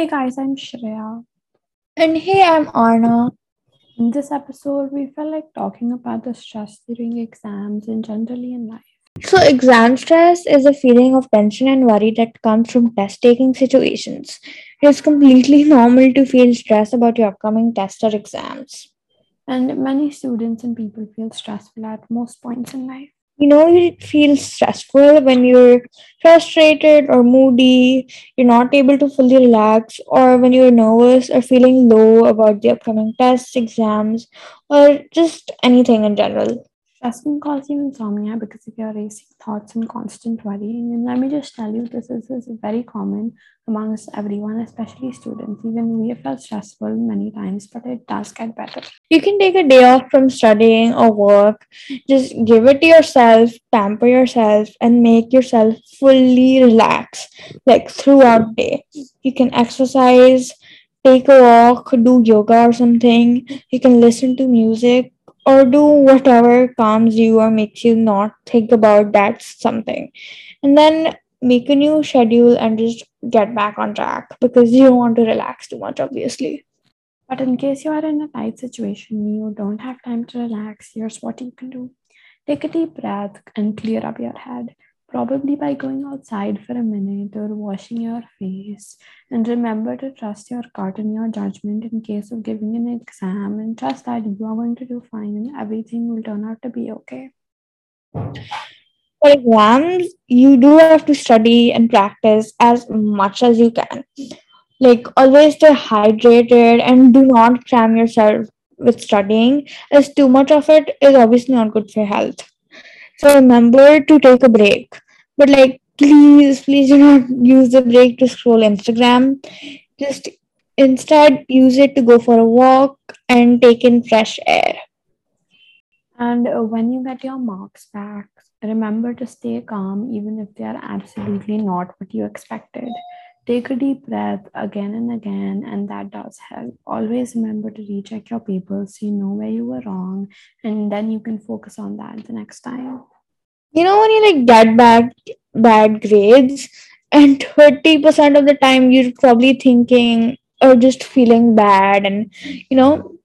Hey guys, I'm Shreya. And hey, I'm Arna. In this episode, we felt like talking about the stress during exams and generally in life. So, exam stress is a feeling of tension and worry that comes from test taking situations. It's completely normal to feel stressed about your upcoming test or exams. And many students and people feel stressful at most points in life. You know, you feel stressful when you're frustrated or moody, you're not able to fully relax, or when you're nervous or feeling low about the upcoming tests, exams, or just anything in general. Stress can cause you insomnia because if you're racing thoughts and constant worrying, and let me just tell you, this is, is very common amongst everyone, especially students. Even we have felt stressful many times, but it does get better. You can take a day off from studying or work. Just give it to yourself, pamper yourself, and make yourself fully relax, like throughout day. You can exercise, take a walk, do yoga or something. You can listen to music or do whatever calms you or makes you not think about that something. And then make a new schedule and just get back on track because you don't want to relax too much, obviously. But in case you are in a tight situation, you don't have time to relax, here's what you can do. Take a deep breath and clear up your head probably by going outside for a minute or washing your face. And remember to trust your gut and your judgment in case of giving an exam and trust that you are going to do fine and everything will turn out to be okay. For exams, you do have to study and practice as much as you can. Like, always stay hydrated and do not cram yourself with studying, as too much of it is obviously not good for health. So remember to take a break. But like please, please do not use the break to scroll Instagram. Just instead use it to go for a walk and take in fresh air. And uh, when you get your marks back, remember to stay calm even if they are absolutely not what you expected. Take a deep breath again and again, and that does help. Always remember to recheck your papers so you know where you were wrong, and then you can focus on that the next time. You know, when you like get bad bad grades, and 30% of the time you're probably thinking or just feeling bad, and you know,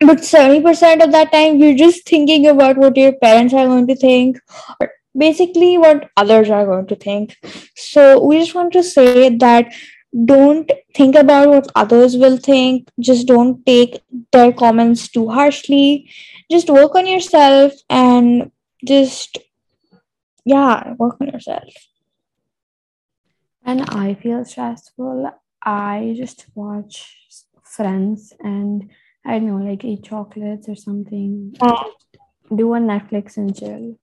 but 70% of that time you're just thinking about what your parents are going to think or basically what others are going to think. So we just want to say that don't think about what others will think. Just don't take their comments too harshly. Just work on yourself and just yeah work on yourself. When I feel stressful, I just watch Friends and I don't know, like eat chocolates or something. Uh, Do a Netflix and chill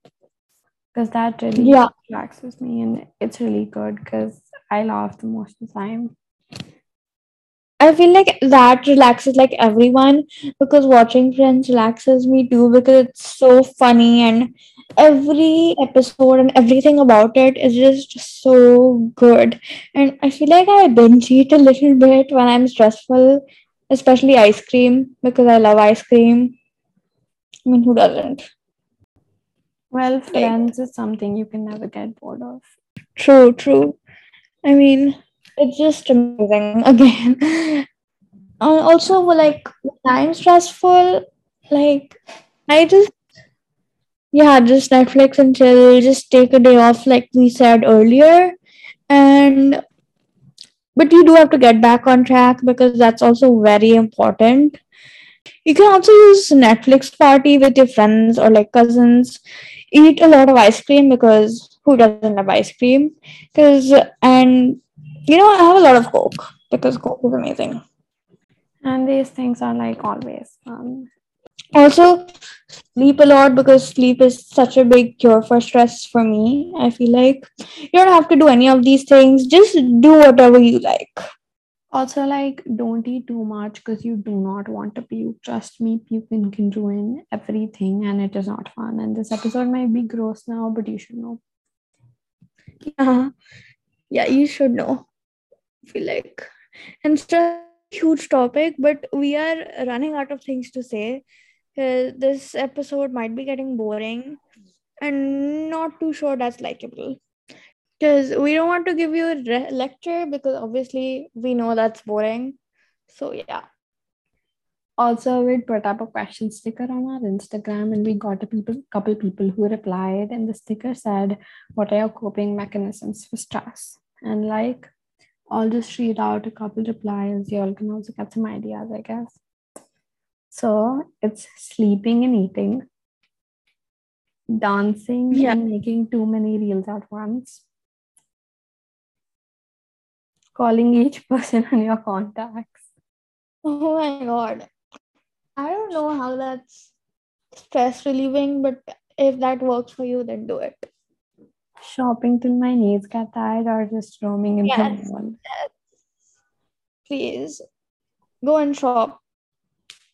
because that really yeah relaxes me and it's really good because I laugh the most of the time. I feel like that relaxes like everyone because watching Friends relaxes me too because it's so funny and every episode and everything about it is just so good. And I feel like I binge eat a little bit when I'm stressful, especially ice cream because I love ice cream. I mean, who doesn't? Well, Like, Friends is something you can never get bored of. true, true. I mean, it's just amazing again. Uh, also, like I'm stressful, like I just Yeah, just Netflix and chill, just take a day off like we said earlier. And but you do have to get back on track because that's also very important. You can also use Netflix party with your friends or like cousins. Eat a lot of ice cream because who doesn't love ice cream? Because and you know I have a lot of Coke because Coke is amazing. And these things are like always fun. Also, sleep a lot because sleep is such a big cure for stress for me. I feel like you don't have to do any of these things, just do whatever you like. Also, like, don't eat too much because you do not want to puke. Trust me, puking can ruin everything and it is not fun. And this episode might be gross now, but you should know. Yeah, yeah, you should know. I feel like, and is a huge topic, but we are running out of things to say. Uh, this episode might be getting boring and not too sure that's likable. Because we don't want to give you a re- lecture because obviously we know that's boring. So yeah. Also, we put up a question sticker on our Instagram, and we got a people, couple people who replied, and the sticker said, "What are your coping mechanisms for stress?" And like, I'll just read out a couple replies. You all can also get some ideas, I guess. So it's sleeping and eating, dancing Yeah. and making too many reels at once, calling each person on your contacts. Oh my god. I don't know how that's stress relieving, but if that works for you, then do it. shopping till my knees get tired or just roaming in the Yes. mall. Please go and shop.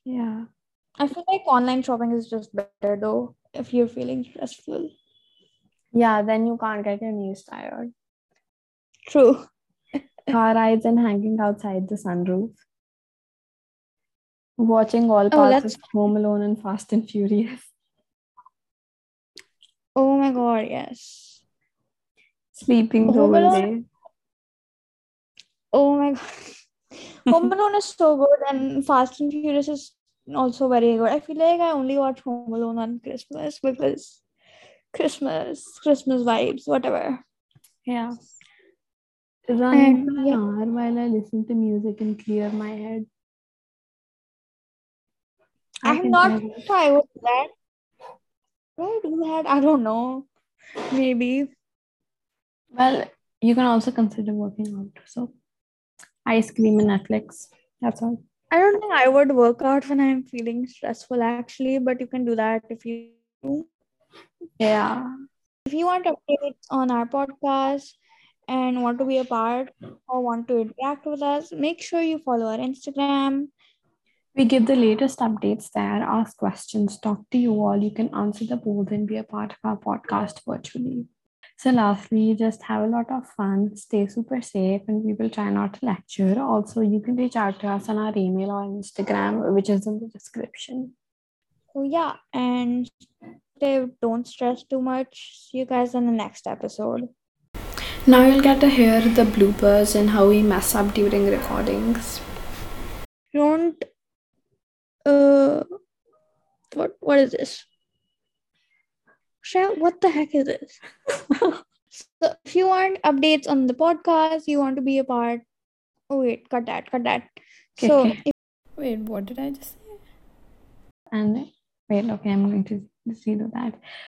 Yeah. I feel like online shopping is just better though if you're feeling stressful. Yeah, then you can't get your knees tired. True. Car rides and hanging outside the sunroof. Watching all Oh, parts that's of Home Alone and Fast and Furious. oh my god, yes. Sleeping the Home whole day. Oh my god. Home Alone is so good and Fast and Furious is also very good. I feel like I only watch Home Alone on Christmas because Christmas, Christmas vibes, whatever. Yeah. Running And for an yeah. hour while I listen to music and clear my head. I can not that. tried with that. Do do that? I don't know. Maybe. Well, you can also consider working out. So, ice cream and Netflix. That's all. I don't think I would work out when I'm feeling stressful actually, but you can do that if you Yeah. if you want updates on our podcast and want to be a part or want to interact with us, make sure you follow our Instagram. We give the latest updates there, ask questions, talk to you all. You can answer the polls and be a part of our podcast virtually. So, lastly, just have a lot of fun, stay super safe, and we will try not to lecture. Also, you can reach out to us on our email or Instagram, which is in the description. So yeah, and don't stress too much. See you guys in the next episode. Now, you'll get to hear the bloopers and how we mess up during recordings. Don't uh what what is this? Shreya, what the heck is this? So if you want updates on the podcast, you want to be a part. Oh wait, cut that, cut that. So Okay. if Wait, what did I just say? And wait, okay, I'm going to zero that.